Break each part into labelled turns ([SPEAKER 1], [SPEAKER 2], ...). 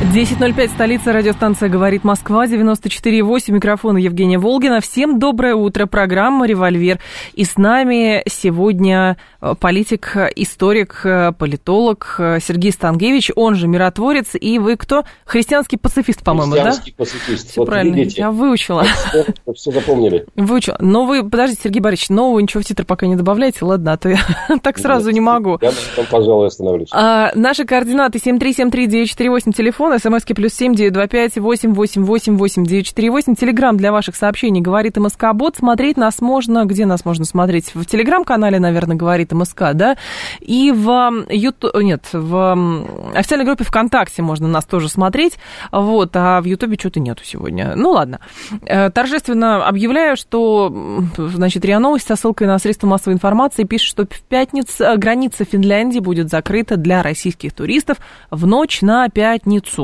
[SPEAKER 1] 10.05, столица, радиостанция «Говорит Москва», 94.8, микрофон Евгения Волгина. Всем доброе утро, программа «Револьвер». И с нами сегодня э, политик, историк, э, политолог э, Сергей Стангевич, он же миротворец. И вы кто? Христианский пацифист, по-моему, да?
[SPEAKER 2] Христианский пацифист.
[SPEAKER 1] Все вот правильно, видите, я выучила.
[SPEAKER 2] Все, все запомнили.
[SPEAKER 1] Выучила. Но вы, подождите, Сергей Борисович, нового ничего в титр пока не добавляйте, ладно, а то я так сразу
[SPEAKER 2] Нет,
[SPEAKER 1] не могу.
[SPEAKER 2] Я там, пожалуй, остановлюсь.
[SPEAKER 1] А, наши координаты 7373948, телефон, смски плюс семь девять два пять восемь восемь восемь восемь девять четыре восемь. Телеграмм для ваших сообщений говорит МСК Бот. Смотреть нас можно, где нас можно смотреть? В телеграм-канале, наверное, говорит МСК, да? И в Ютуб, нет, в официальной группе ВКонтакте можно нас тоже смотреть. Вот, а в Ютубе что-то нету сегодня. Ну ладно. Э, торжественно объявляю, что, значит, РИА Новости со ссылкой на средства массовой информации пишет, что в пятницу э, граница Финляндии будет закрыта для российских туристов в ночь на пятницу.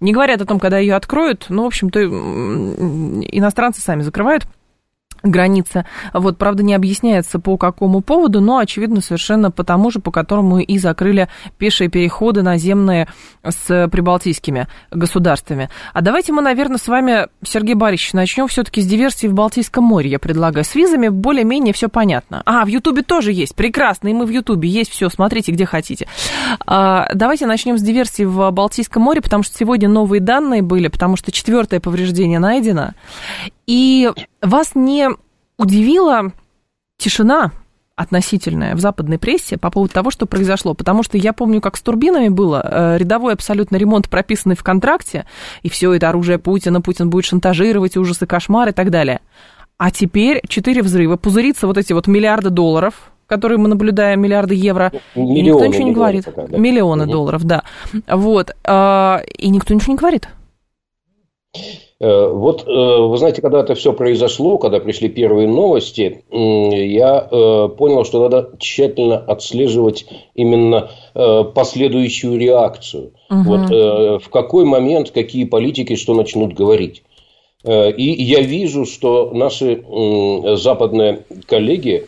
[SPEAKER 1] Не говорят о том, когда ее откроют, но, в общем-то, иностранцы сами закрывают граница. Вот, правда, не объясняется по какому поводу, но, очевидно, совершенно по тому же, по которому и закрыли пешие переходы наземные с прибалтийскими государствами. А давайте мы, наверное, с вами, Сергей Борисович, начнем все-таки с диверсии в Балтийском море, я предлагаю. С визами более-менее все понятно. А, в Ютубе тоже есть, прекрасно, и мы в Ютубе есть все, смотрите, где хотите. А, давайте начнем с диверсии в Балтийском море, потому что сегодня новые данные были, потому что четвертое повреждение найдено. И вас не удивила тишина относительная в западной прессе по поводу того, что произошло. Потому что я помню, как с турбинами было. Э, рядовой абсолютно ремонт, прописанный в контракте, и все это оружие Путина, Путин будет шантажировать, ужасы, кошмар и так далее. А теперь четыре взрыва, пузырится вот эти вот миллиарды долларов, которые мы наблюдаем, миллиарды евро, Миллионы, и никто ничего не говорит. Пока, да. Миллионы угу. долларов, да. Вот. И никто ничего не говорит.
[SPEAKER 2] Э, вот, э, вы знаете, когда это все произошло, когда пришли первые новости, я э, понял, что надо тщательно отслеживать именно последующую реакцию. Угу. Вот в какой момент какие политики что начнут говорить. И я вижу, что наши западные коллеги,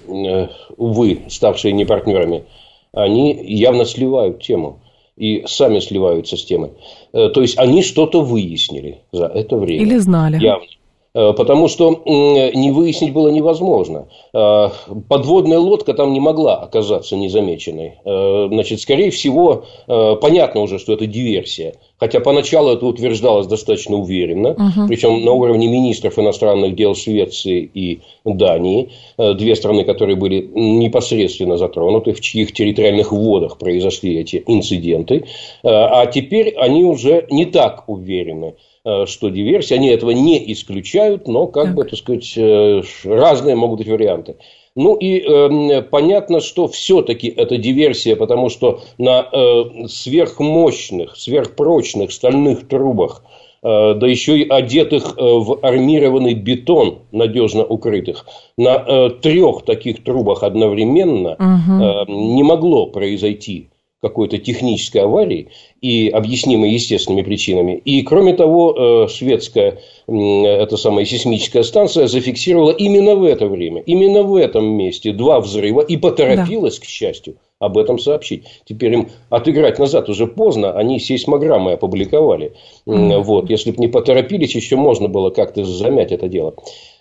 [SPEAKER 2] увы, ставшие не партнерами, они явно сливают тему и сами сливаются с темой. Э, то есть они что-то выяснили за это время.
[SPEAKER 1] Или знали.
[SPEAKER 2] Явно. Э, потому что не выяснить было невозможно. Э, подводная лодка там не могла оказаться незамеченной. Э, значит, скорее всего, понятно уже, что это диверсия. Хотя поначалу это утверждалось достаточно уверенно. Угу. Причем на уровне министров иностранных дел Швеции и Дании. Две страны, которые были непосредственно затронуты, в чьих территориальных водах произошли эти инциденты. А теперь они уже не так уверены. Э, что диверсия. Они этого не исключают, но, как так. бы, так сказать, э, разные могут быть варианты. Ну и э, понятно, что все-таки это диверсия, потому что на э, сверхмощных, сверхпрочных стальных трубах, э, да еще и одетых э, в армированный бетон, надежно укрытых, на э, трех таких трубах одновременно угу. э, не могло произойти какой-то технической аварии и объяснимой естественными причинами. И, кроме того, э, шведская эта самая сейсмическая станция зафиксировала именно в это время, именно в этом месте два взрыва и поторопилась, да. к счастью, об этом сообщить. Теперь им отыграть назад уже поздно, они сейсмограммы опубликовали. Mm-hmm. Вот, если бы не поторопились, еще можно было как-то замять это дело.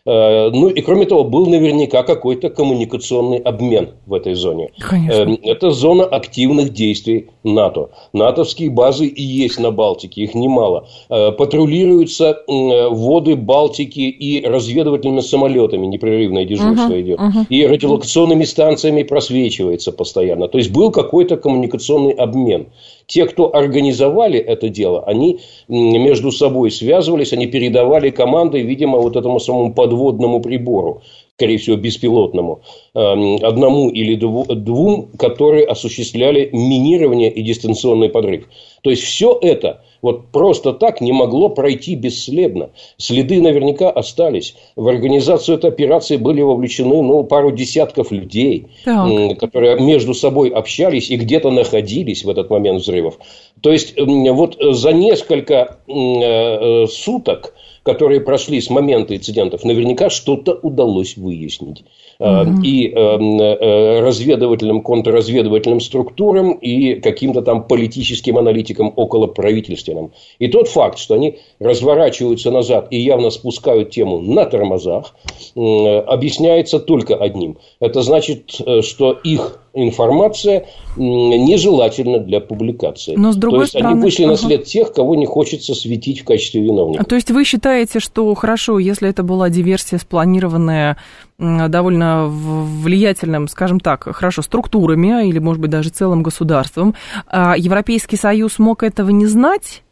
[SPEAKER 2] Э, ну и кроме того, был наверняка какой-то коммуникационный обмен в этой зоне. Конечно. Э, это зона активных действий НАТО. НАТОвские базы и есть на Балтике, их немало. Э, патрулируются воды Балтики и разведывательными самолетами, непрерывное дежурство угу, идет. Угу. И радиолокационными станциями просвечивается постоянно. То есть был какой-то коммуникационный обмен те, кто организовали это дело, они между собой связывались, они передавали команды, видимо, вот этому самому подводному прибору скорее всего, беспилотному, эм, одному или двум, которые осуществляли минирование и дистанционный подрыв. То есть, все это вот просто так не могло пройти бесследно. Следы наверняка остались. В организацию этой операции были вовлечены ну, пару десятков людей, так. которые между собой общались и где-то находились в этот момент взрывов. То есть, вот за несколько э, суток которые прошли с момента инцидентов, наверняка что-то удалось выяснить. Угу. И эм, э, разведывательным, контрразведывательным структурам, и каким-то там политическим аналитикам около правительственным. И тот факт, что они разворачиваются назад и явно спускают тему на тормозах, объясняется только одним. Это значит, э, что их информация нежелательна для публикации.
[SPEAKER 1] Но с другой
[SPEAKER 2] то есть
[SPEAKER 1] стороны,
[SPEAKER 2] они вышли на след тех, кого не хочется светить в качестве виновника.
[SPEAKER 1] То есть вы считаете, что хорошо, если это была диверсия спланированная довольно влиятельным, скажем так, хорошо, структурами или, может быть, даже целым государством, а Европейский Союз мог этого не знать?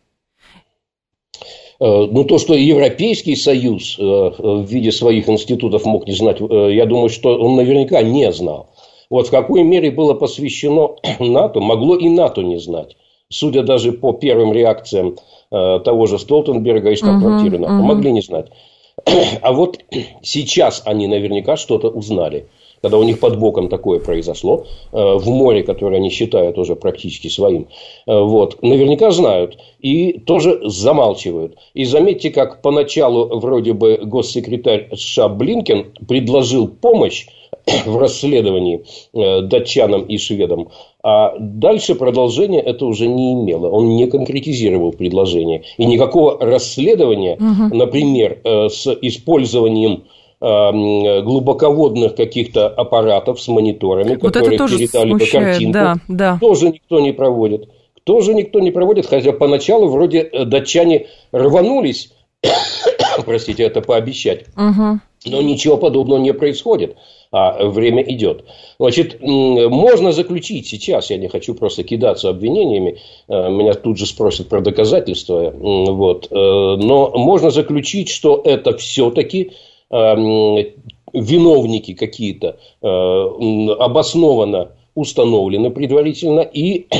[SPEAKER 2] Э, ну, то, что Европейский Союз э, в виде своих институтов мог не знать, э, я думаю, что он наверняка не знал. Вот в какой мере было посвящено НАТО, могло и НАТО не знать. Судя даже по первым реакциям э, того же Столтенберга и штаб-квартиры НАТО, uh-huh. могли не знать. А вот сейчас они наверняка что-то узнали. Когда у них под боком такое произошло, э, в море, которое они считают уже практически своим, э, вот, наверняка знают и тоже замалчивают. И заметьте, как поначалу вроде бы госсекретарь США Блинкен предложил помощь в расследовании э, датчанам и шведам. А дальше продолжения это уже не имело. Он не конкретизировал предложение. И никакого расследования, угу. например, с использованием глубоководных каких-то аппаратов с мониторами,
[SPEAKER 1] вот которые передали бы картинку, да, да.
[SPEAKER 2] тоже никто не проводит. Тоже никто не проводит, хотя поначалу вроде датчане рванулись, простите, это пообещать. Угу. Но ничего подобного не происходит а время идет. Значит, можно заключить сейчас, я не хочу просто кидаться обвинениями, э, меня тут же спросят про доказательства, вот, э, но можно заключить, что это все-таки э, виновники какие-то обоснованно установлены предварительно и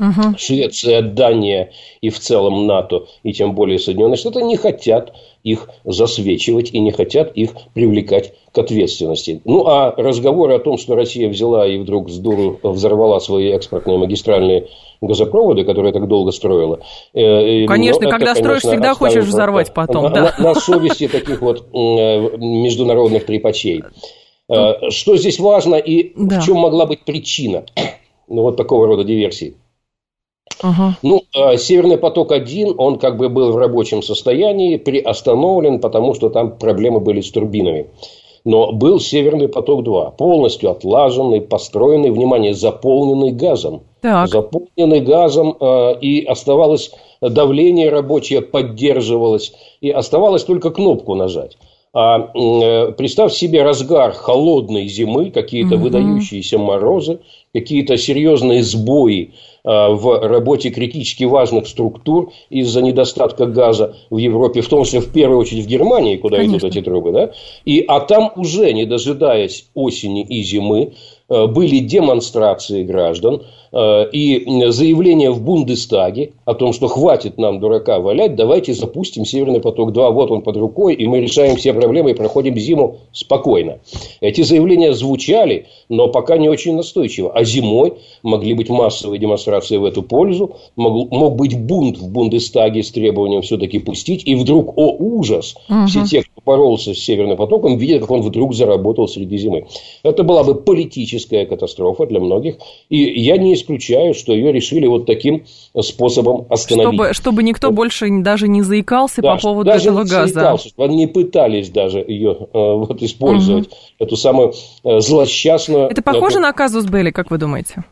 [SPEAKER 2] Угу. Швеция, Дания и в целом НАТО, и тем более Соединенные Штаты не хотят их засвечивать и не хотят их привлекать к ответственности. Ну, а разговоры о том, что Россия взяла и вдруг с дуру взорвала свои экспортные магистральные газопроводы, которые так долго строила.
[SPEAKER 1] Э, конечно, ну, когда это, строишь, конечно, всегда хочешь взорвать потом.
[SPEAKER 2] На,
[SPEAKER 1] да.
[SPEAKER 2] на, на совести таких вот международных трепачей. Э, что здесь важно и да. в чем могла быть причина ну, вот такого рода диверсии? Ага. Ну, э, Северный поток-1, он как бы был в рабочем состоянии, приостановлен, потому что там проблемы были с турбинами. Но был Северный поток-2, полностью отлаженный, построенный, внимание, заполненный газом. Так. Заполненный газом, э, и оставалось давление рабочее, поддерживалось, и оставалось только кнопку нажать. А э, представь себе разгар холодной зимы, какие-то угу. выдающиеся морозы, какие-то серьезные сбои в работе критически важных структур из-за недостатка газа в Европе, в том числе в первую очередь в Германии, куда Конечно. идут эти трубы, да? И, а там уже, не дожидаясь осени и зимы, э, были демонстрации граждан, Э, и заявление в Бундестаге о том, что хватит нам дурака валять, давайте запустим Северный поток-2, вот он под рукой, и мы решаем все проблемы и проходим зиму спокойно. Эти заявления звучали, но пока не очень настойчиво. А зимой могли быть массовые демонстрации в эту пользу, мог, мог быть бунт в Бундестаге с требованием все-таки пустить, и вдруг, о ужас, угу. все те, кто боролся с Северным потоком, видят, как он вдруг заработал среди зимы. Это была бы политическая катастрофа для многих, и я не исключаю, что ее решили вот таким способом остановить.
[SPEAKER 1] Чтобы, чтобы никто вот. больше даже не заикался да, по поводу
[SPEAKER 2] даже
[SPEAKER 1] этого
[SPEAKER 2] не
[SPEAKER 1] газа.
[SPEAKER 2] Заикался, они не пытались даже ее э, вот, использовать, угу. эту самую э, злосчастную...
[SPEAKER 1] Это похоже э, на казус Белли, как вы думаете?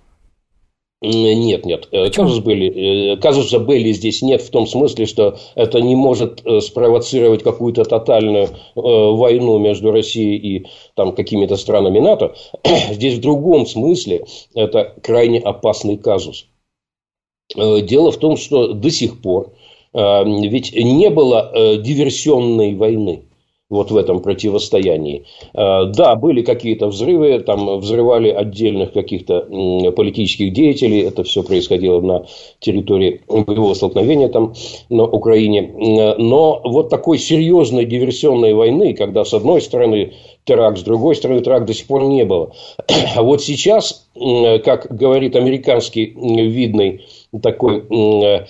[SPEAKER 2] Нет, нет. Э, казус Белли, э, казуса Белли здесь нет в том смысле, что это не может э, спровоцировать какую-то тотальную войну между Россией и там, какими-то странами НАТО. Здесь в другом смысле это крайне опасный казус. Дело в том, что до сих пор ведь не было диверсионной войны. Вот в этом противостоянии. А, да, были какие-то взрывы, там взрывали отдельных каких-то политических деятелей, это все происходило на территории боевого столкновения там на Украине. Но вот такой серьезной диверсионной войны, когда с одной стороны теракт, с другой стороны теракт до сих пор не было. А вот сейчас, как говорит американский видный такой Э,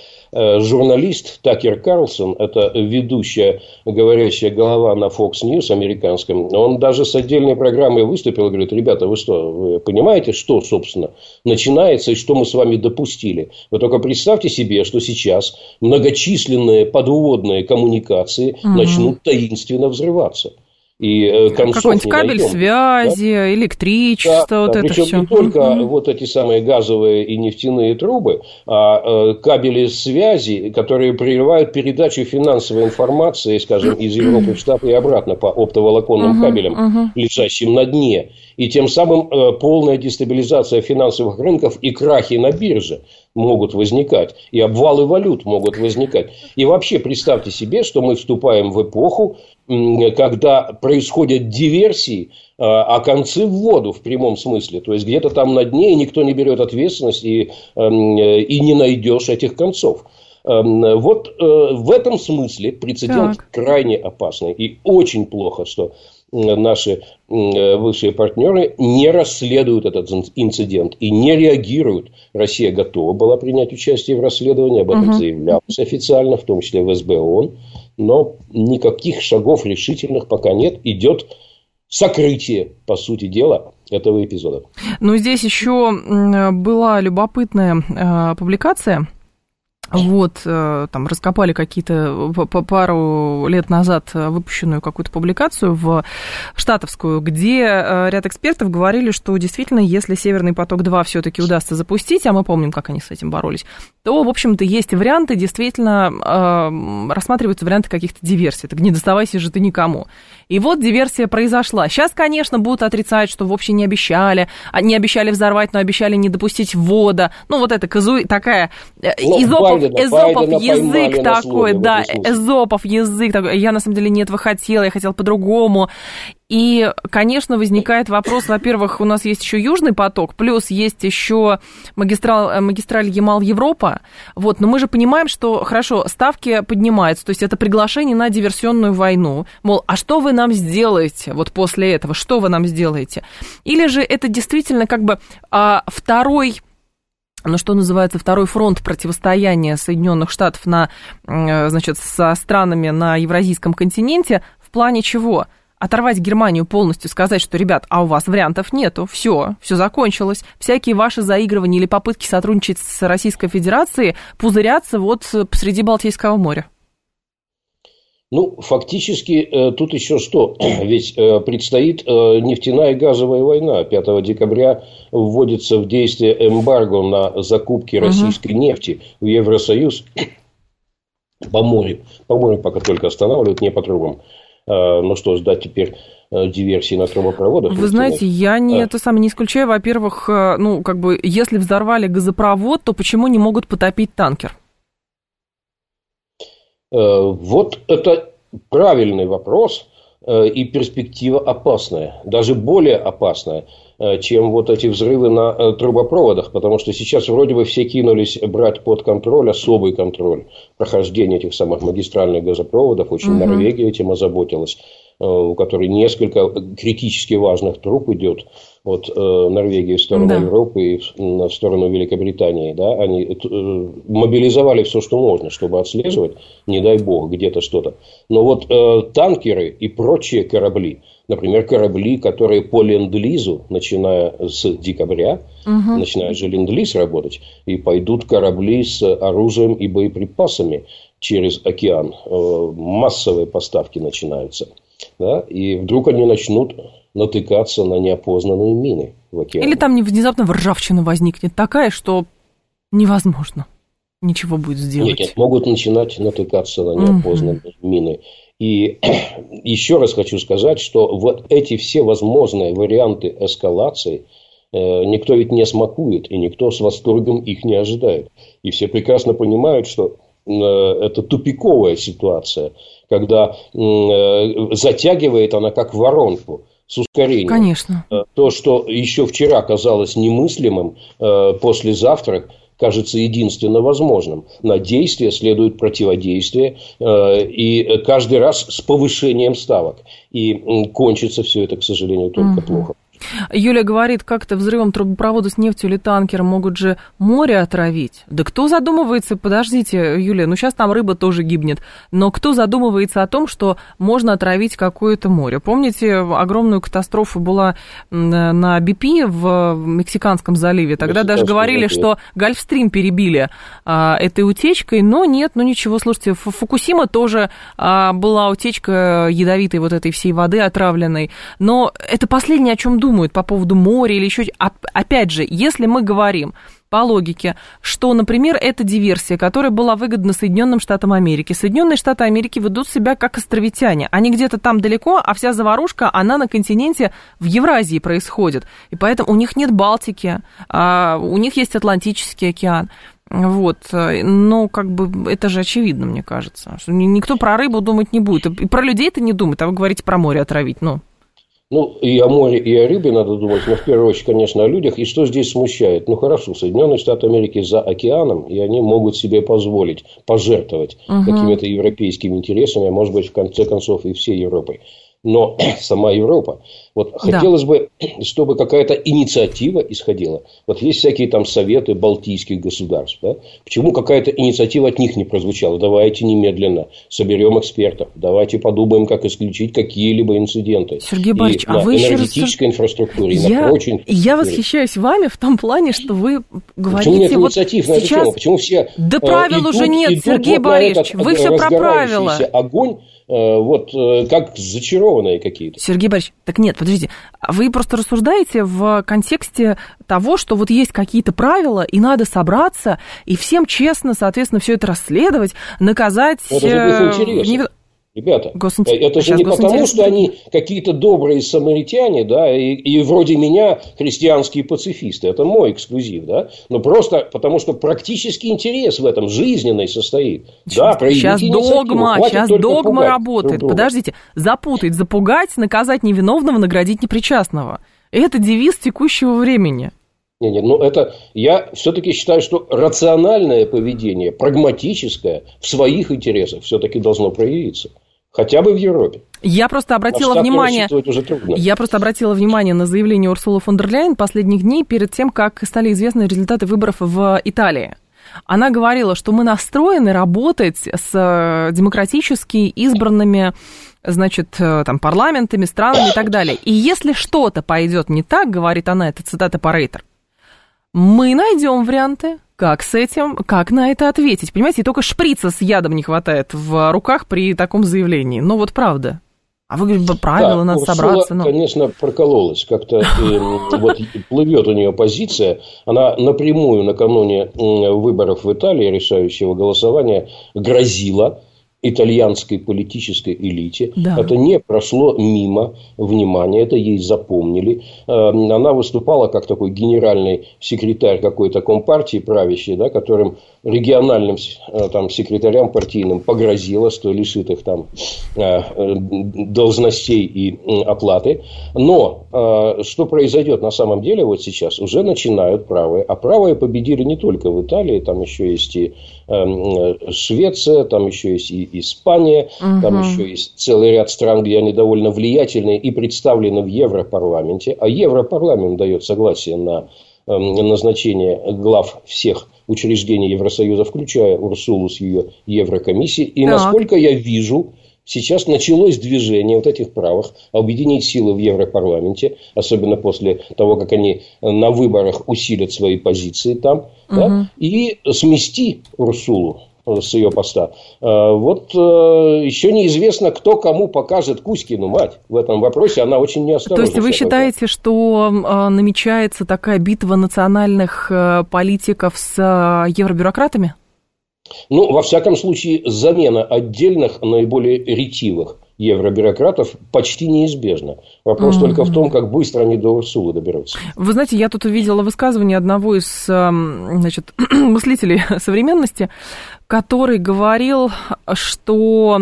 [SPEAKER 2] журналист Такер Карлсон, это ведущая, говорящая голова на Fox News американском, он даже с отдельной программой выступил и говорит, ребята, вы что, вы понимаете, что, собственно, начинается и что мы с вами допустили? Вы только представьте себе, что сейчас многочисленные подводные коммуникации угу. начнут таинственно взрываться.
[SPEAKER 1] И э, Какой-нибудь кабель найдем, связи, да? электричество, да, вот да, это
[SPEAKER 2] причем
[SPEAKER 1] все.
[SPEAKER 2] не только mm вот эти самые газовые и нефтяные трубы, а э, кабели связи, которые прерывают передачу финансовой информации, скажем, из Европы в Штаты и обратно по оптоволоконным mm кабелям, mm лежащим на дне. И тем самым э, полная дестабилизация финансовых рынков и крахи на бирже могут возникать, и обвалы валют могут возникать. И вообще представьте себе, что мы вступаем в эпоху, когда происходят диверсии, а, а концы в воду в прямом смысле. То есть где-то там на дне и никто не берет ответственность и, эм, и не найдешь этих концов. Эм, вот э, в этом смысле прецедент так. крайне опасный. И очень плохо, что наши высшие партнеры не расследуют этот инцидент и не реагируют. Россия готова была принять участие в расследовании, об этом угу. заявлялось официально, в том числе в СБ ООН но никаких шагов решительных пока нет. Идет сокрытие, по сути дела, этого эпизода.
[SPEAKER 1] Но здесь еще была любопытная э, публикация вот, э, там раскопали какие-то пару лет назад выпущенную какую-то публикацию в штатовскую, где э, ряд экспертов говорили, что действительно, если Северный поток-2 все-таки удастся запустить, а мы помним, как они с этим боролись, то, в общем-то, есть варианты, действительно, э, рассматриваются варианты каких-то диверсий. Так не доставайся же ты никому. И вот диверсия произошла. Сейчас, конечно, будут отрицать, что вообще не обещали, а не обещали взорвать, но обещали не допустить ввода. Ну, вот это козу... такая... Ну, изопов, Байдена, эзопов Байдена язык такой, да, эзопов язык такой. Я, на самом деле, не этого хотела, я хотела по-другому. И, конечно, возникает вопрос, во-первых, у нас есть еще Южный поток, плюс есть еще магистраль, магистраль Ямал-Европа, вот, но мы же понимаем, что, хорошо, ставки поднимаются, то есть это приглашение на диверсионную войну, мол, а что вы нам сделаете вот после этого, что вы нам сделаете? Или же это действительно как бы а, второй ну, что называется, второй фронт противостояния Соединенных Штатов на, значит, со странами на Евразийском континенте в плане чего? оторвать Германию полностью, сказать, что, ребят, а у вас вариантов нету, все, все закончилось. Всякие ваши заигрывания или попытки сотрудничать с Российской Федерацией пузырятся вот посреди Балтийского моря.
[SPEAKER 2] Ну, фактически э, тут еще что? Ведь э, предстоит э, нефтяная и газовая война. 5 декабря вводится в действие эмбарго на закупки российской угу. нефти в Евросоюз по морю. По морю пока только останавливают, не по трубам. Ну что, ждать теперь диверсии на трубопроводах.
[SPEAKER 1] Вы знаете, я не а. это самое не исключаю. Во-первых, ну, как бы, если взорвали газопровод, то почему не могут потопить танкер?
[SPEAKER 2] Вот это правильный вопрос и перспектива опасная, даже более опасная, чем вот эти взрывы на трубопроводах, потому что сейчас вроде бы все кинулись брать под контроль, особый контроль прохождения этих самых магистральных газопроводов. Очень угу. Норвегия этим озаботилась, э, у которой несколько критически важных труб идет от э, Норвегии в сторону да. Европы и в сторону Великобритании. Да? Они э, мобилизовали все, что можно, чтобы отслеживать, не дай бог, где-то что-то. Но вот танкеры и прочие корабли – Например, корабли, которые по ленд-лизу, начиная с декабря, угу. начинает же ленд-лиз работать, и пойдут корабли с оружием и боеприпасами через океан. Э, массовые поставки начинаются. Да? И вдруг они начнут натыкаться на неопознанные мины в океане.
[SPEAKER 1] Или там внезапно ржавчина возникнет такая, что невозможно ничего будет сделать. Нет, нет
[SPEAKER 2] могут начинать натыкаться на неопознанные угу. мины. И еще раз хочу сказать, что вот эти все возможные варианты эскалации э, никто ведь не смакует, и никто с восторгом их не ожидает. И все прекрасно понимают, что э, это тупиковая ситуация, когда э, затягивает она как воронку с ускорением.
[SPEAKER 1] Конечно.
[SPEAKER 2] Э, то, что еще вчера казалось немыслимым, э, послезавтра кажется единственно возможным. На действие следует противодействие, и каждый раз с повышением ставок. И кончится все это, к сожалению, только угу. плохо.
[SPEAKER 1] Юля говорит, как-то взрывом трубопровода с нефтью или танкером могут же море отравить. Да кто задумывается, подождите, Юля, ну сейчас там рыба тоже гибнет, но кто задумывается о том, что можно отравить какое-то море? Помните, огромную катастрофу была на BP в Мексиканском заливе? Тогда даже говорили, что Гольфстрим перебили а, этой утечкой, но нет, ну ничего, слушайте, Фукусима тоже а, была утечка ядовитой вот этой всей воды отравленной, но это последнее, о чем думают по поводу моря или еще... Опять же, если мы говорим по логике, что, например, это диверсия, которая была выгодна Соединенным Штатам Америки. Соединенные Штаты Америки ведут себя как островитяне. Они где-то там далеко, а вся заварушка, она на континенте в Евразии происходит. И поэтому у них нет Балтики, а у них есть Атлантический океан. Вот, но как бы это же очевидно, мне кажется. Что никто про рыбу думать не будет. И про людей это не думает, а вы говорите про море отравить, ну.
[SPEAKER 2] Ну, и о море, и о рыбе надо думать, но в первую очередь, конечно, о людях. И что здесь смущает? Ну, хорошо, Соединенные Штаты Америки за океаном, и они могут себе позволить пожертвовать угу. какими-то европейскими интересами, а может быть, в конце концов, и всей Европой но сама Европа. Вот да. хотелось бы, чтобы какая-то инициатива исходила. Вот есть всякие там советы балтийских государств. Да? Почему какая-то инициатива от них не прозвучала? Давайте немедленно соберем экспертов. Давайте подумаем, как исключить какие-либо инциденты.
[SPEAKER 1] Сергей Борисович,
[SPEAKER 2] а
[SPEAKER 1] вы
[SPEAKER 2] энергетической
[SPEAKER 1] еще...
[SPEAKER 2] инфраструктуре,
[SPEAKER 1] я, на прочей инфраструктуре. Я восхищаюсь вами в том плане, что вы говорите...
[SPEAKER 2] Почему нет вот инициатив на сейчас... Почему все
[SPEAKER 1] Да правил
[SPEAKER 2] идут,
[SPEAKER 1] уже нет,
[SPEAKER 2] идут
[SPEAKER 1] Сергей
[SPEAKER 2] вот
[SPEAKER 1] Борисович. Вы все про правила.
[SPEAKER 2] огонь вот э, как зачарованные какие-то.
[SPEAKER 1] Сергей Борисович, так нет, подождите, вы просто рассуждаете в контексте того, что вот есть какие-то правила, и надо собраться, и всем честно, соответственно, все это расследовать, наказать...
[SPEAKER 2] Это же Ребята, Госинтер... Э, это же Сейчас не потому, что они какие-то добрые самаритяне, да, и, и вроде меня христианские пацифисты. Это мой эксклюзив, да. Но просто потому, что практический интерес в этом жизненный состоит.
[SPEAKER 1] Да, сейчас догма, сейчас догма работает. Подождите, запутать, запугать, наказать невиновного, наградить непричастного. Это девиз текущего времени.
[SPEAKER 2] Нет, нет, ну это я все-таки считаю, что рациональное поведение, прагматическое, в своих интересах все-таки должно проявиться. Хотя бы в Европе.
[SPEAKER 1] Я просто обратила а внимание, я просто обратила внимание на заявление Урсулы фон дер Ляйен последних дней перед тем, как стали известны результаты выборов в Италии. Она говорила, что мы настроены работать с э, демократически избранными значит, э, там, парламентами, странами и так далее. И если что-то пойдет не так, говорит она, это цитата по Рейтер, мы найдем варианты, как с этим, как на это ответить. Понимаете, и только шприца с ядом не хватает в руках при таком заявлении. Ну вот правда. А вы говорите, правила, да, надо Урсула, собраться.
[SPEAKER 2] Но... конечно, прокололась. Как-то э, вот плывет у нее позиция. Она напрямую накануне выборов в Италии, решающего голосования, грозила итальянской политической элите. Да. Это не прошло мимо внимания, это ей запомнили. Эм, она выступала как такой генеральный секретарь какой-то компартии правящей, да, которым региональным э, там, секретарям партийным погрозила, что лишит их там э, должностей и оплаты. Но э, что произойдет на самом деле вот сейчас? Уже начинают правые. А правые победили не только в Италии, там еще есть и эм, Швеция, там еще есть и Испания, угу. там еще есть целый ряд стран, где они довольно влиятельные и представлены в Европарламенте. А Европарламент дает согласие на назначение глав всех учреждений Евросоюза, включая Урсулу с ее Еврокомиссией. И так. насколько я вижу, сейчас началось движение вот этих правых объединить силы в Европарламенте, особенно после того, как они на выборах усилят свои позиции там, угу. да, и смести Урсулу с ее поста. А, вот э, еще неизвестно, кто кому покажет Кузькину мать в этом вопросе. Она очень неосторожна.
[SPEAKER 1] То есть вы считаете, что намечается такая битва национальных э, политиков с э, евробюрократами?
[SPEAKER 2] Ну, во всяком случае, замена отдельных, наиболее ретивых евробюрократов почти неизбежно. Вопрос mm-hmm. только в том, как быстро они до Урсулы доберутся.
[SPEAKER 1] Вы знаете, я тут увидела высказывание одного из значит, мыслителей современности, который говорил, что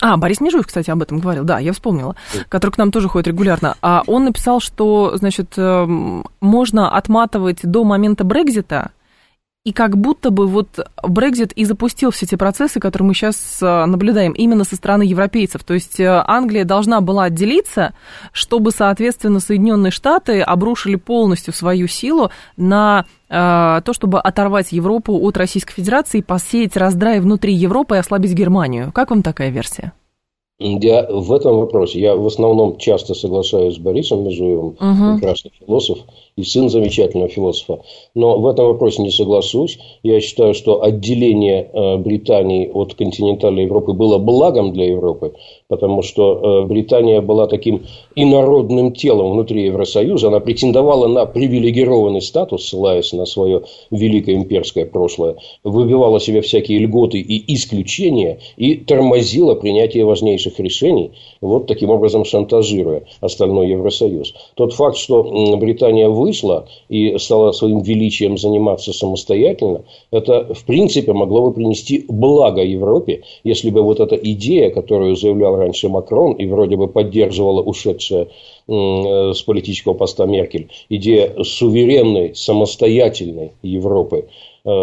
[SPEAKER 1] А, Борис Межуев, кстати, об этом говорил, да, я вспомнила, который к нам тоже ходит регулярно. А он написал, что, значит, эм, можно отматывать до момента Брекзита, и как будто бы вот Брекзит и запустил все те процессы, которые мы сейчас э, наблюдаем именно со стороны европейцев. То есть э, Англия должна была отделиться, чтобы, соответственно, Соединенные Штаты обрушили полностью свою силу на э, то, чтобы оторвать Европу от Российской Федерации, посеять раздрай внутри Европы и ослабить Германию. Как вам такая версия?
[SPEAKER 2] Я в этом вопросе, я в основном часто соглашаюсь с Борисом Межуевым, угу. прекрасный философ, и сын замечательного философа. Но в этом вопросе не соглашусь. Я считаю, что отделение э, Британии от континентальной Европы было благом для Европы, потому что э, Британия была таким инородным телом внутри Евросоюза. Она претендовала на привилегированный статус, ссылаясь на свое великое имперское прошлое, выбивала себе всякие льготы и исключения и тормозила принятие важнейших решений, вот таким образом шантажируя остальной Евросоюз. Тот факт, что Британия вы вышла и стала своим величием заниматься самостоятельно, это, в принципе, могло бы принести благо Европе, если бы вот эта идея, которую заявлял раньше Макрон и вроде бы поддерживала ушедшая э, с политического поста Меркель, идея суверенной, самостоятельной Европы,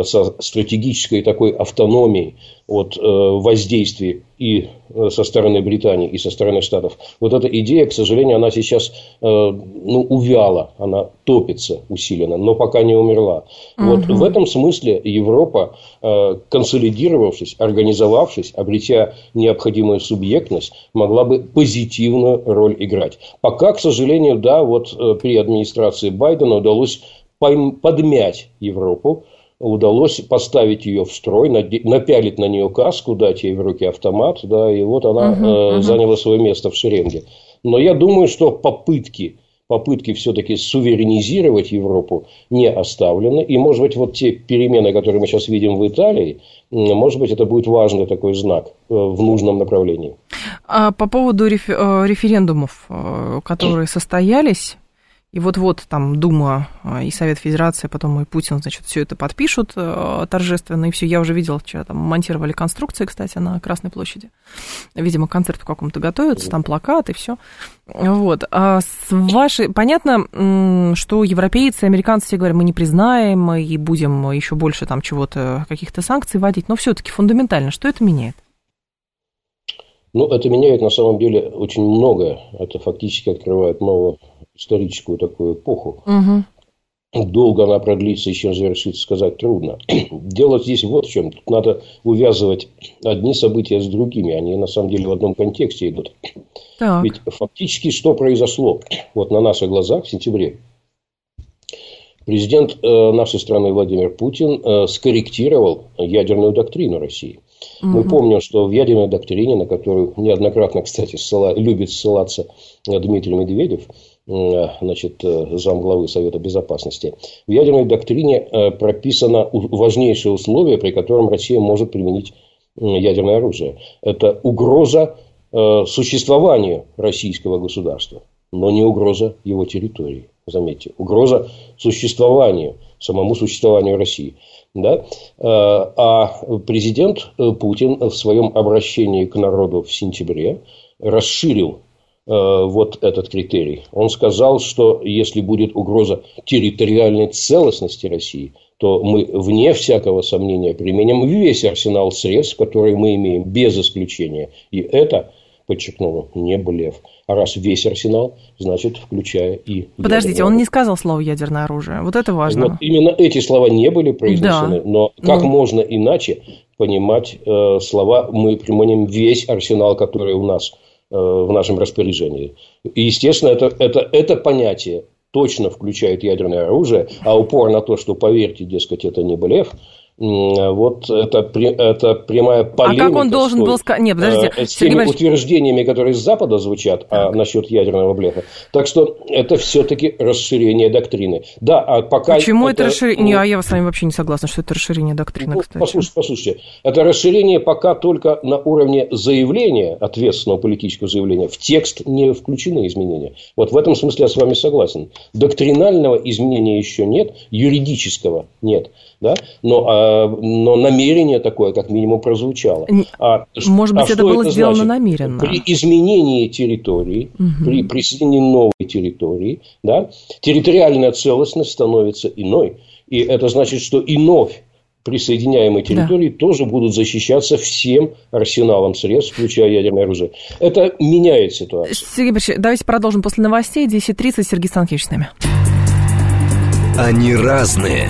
[SPEAKER 2] со стратегической такой автономией от э, воздействий и э, со стороны Британии, и со стороны Штатов. Вот эта идея, к сожалению, она сейчас ну, увяла, она топится усиленно, но пока не умерла. Угу. Вот в этом смысле Европа, консолидировавшись, организовавшись, обретя необходимую субъектность, могла бы позитивную роль играть. Пока, к сожалению, да, вот при администрации Байдена удалось подмять Европу, удалось поставить ее в строй, напялить на нее каску, дать ей в руки автомат, да, и вот она угу, э, угу. заняла свое место в шеренге. Но я думаю, что попытки, попытки все-таки суверенизировать Европу не оставлены. И, может быть, вот те перемены, которые мы сейчас видим в Италии, может быть, это будет важный такой знак э, в нужном направлении.
[SPEAKER 1] А по поводу э, референдумов, э, которые состоялись, и вот-вот там Дума а, и Совет Федерации, потом и Путин, значит, все это подпишут э, торжественно, и все. Я уже видела, вчера там монтировали конструкции, кстати, на Красной площади. Видимо, концерт в каком-то готовится, там плакат и все. Вот. А с вашей... Понятно, что европейцы, американцы все говорят, мы не признаем, и будем еще больше там чего-то, каких-то санкций вводить, но все-таки фундаментально, что это меняет?
[SPEAKER 2] Ну, это меняет на самом деле очень многое. Это фактически открывает новую историческую такую эпоху. Угу. Долго она продлится чем завершится, сказать трудно. Дело здесь вот в чем. Тут надо увязывать одни события с другими. Они на самом деле в одном контексте идут. Так. Ведь фактически что произошло? Вот на наших глазах в сентябре президент э, нашей страны Владимир Путин э, скорректировал ядерную доктрину России. Угу. Мы помним, что в ядерной доктрине, на которую неоднократно, кстати, ссыла, любит ссылаться Дмитрий Медведев, э, значит, э, замглавы Совета Безопасности, в ядерной доктрине э, прописано важнейшее условие, при котором Россия может применить ядерное оружие. Это угроза существованию российского государства, но не угроза его территории. Заметьте, угроза существованию, самому существованию России. Да? Э, а президент э, Путин в своем обращении к народу в сентябре расширил э, вот этот критерий. Он сказал, что если будет угроза территориальной целостности России, то мы, вне всякого сомнения, применим весь арсенал средств, которые мы имеем, без исключения. И это подчеркнула, не блеф. А раз весь арсенал, значит, включая и...
[SPEAKER 1] Подождите, он не сказал слово ядерное оружие. Вот это важно. Вот
[SPEAKER 2] именно эти слова не были произнесены, да. но как ну... можно иначе понимать э, слова «мы применим весь арсенал, который у нас э, в нашем распоряжении». И, естественно, это, это, это понятие точно включает ядерное оружие, а упор на то, что, поверьте, дескать, это не блеф – вот это, это прямая полемика.
[SPEAKER 1] А как он должен был сказать? Нет, подождите.
[SPEAKER 2] Э, с теми Сергей утверждениями, которые с Запада звучат а, насчет ядерного блефа. Так что это все-таки расширение доктрины. Да, а пока...
[SPEAKER 1] Почему это, это расширение? Ну, а я с вами вообще не согласна, что это расширение доктрины, ну, кстати.
[SPEAKER 2] Послушайте, послушайте. Это расширение пока только на уровне заявления, ответственного политического заявления. В текст не включены изменения. Вот в этом смысле я с вами согласен. Доктринального изменения еще нет, юридического нет. Да? Но а, но намерение такое, как минимум, прозвучало.
[SPEAKER 1] А, Может быть, а это было это сделано значит? намеренно.
[SPEAKER 2] При изменении территории, угу. при присоединении новой территории, да, территориальная целостность становится иной. И это значит, что и вновь присоединяемой территории да. тоже будут защищаться всем арсеналом средств, включая ядерное оружие. Это меняет ситуацию.
[SPEAKER 1] Сергей Борисович, давайте продолжим после новостей. 10.30 Сергей Станкевич с нами.
[SPEAKER 3] Они разные,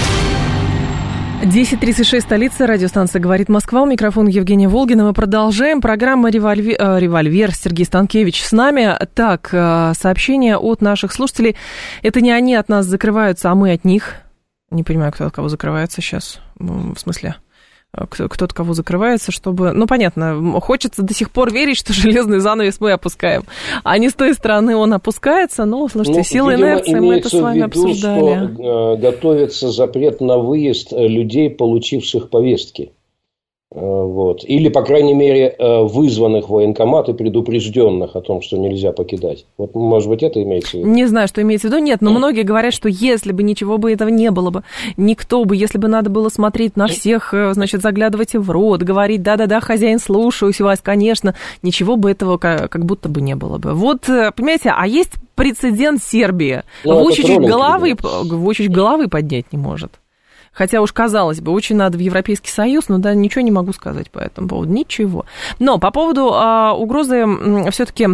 [SPEAKER 1] 10.36, столица, радиостанция «Говорит Москва». У микрофона Евгения Волгина. Мы продолжаем. Программа «Револьвер», э, «Револьвер» Сергей Станкевич с нами. Так, э, сообщение от наших слушателей. Это не они от нас закрываются, а мы от них. Не понимаю, кто от кого закрывается сейчас. В смысле? Э, кто-то кого закрывается, чтобы... Ну, понятно, хочется до сих пор верить, что железный занавес мы опускаем. А не с той стороны он опускается, но, слушайте, ну, силы инерции, мы это с вами виду, обсуждали.
[SPEAKER 2] Что, э, готовится запрет на выезд э, людей, получивших повестки. Э, вот. Или, по крайней мере, э, вызванных в военкомат и предупрежденных о том, что нельзя покидать. Вот, может быть, это имеется в виду?
[SPEAKER 1] Не знаю, что имеется в виду. Нет, но многие говорят, что если бы ничего бы этого не было бы, никто бы, если бы надо было смотреть на всех, э, значит, заглядывать в рот, говорить, да-да-да, хозяин, слушаюсь вас, конечно, ничего бы этого как, будто бы не было бы. Вот, понимаете, а есть прецедент Сербии. Ну, Вучич головы, Вучич головы поднять не может. Хотя уж казалось бы, очень надо в Европейский Союз, но да, ничего не могу сказать по этому поводу. Ничего. Но по поводу а, угрозы все-таки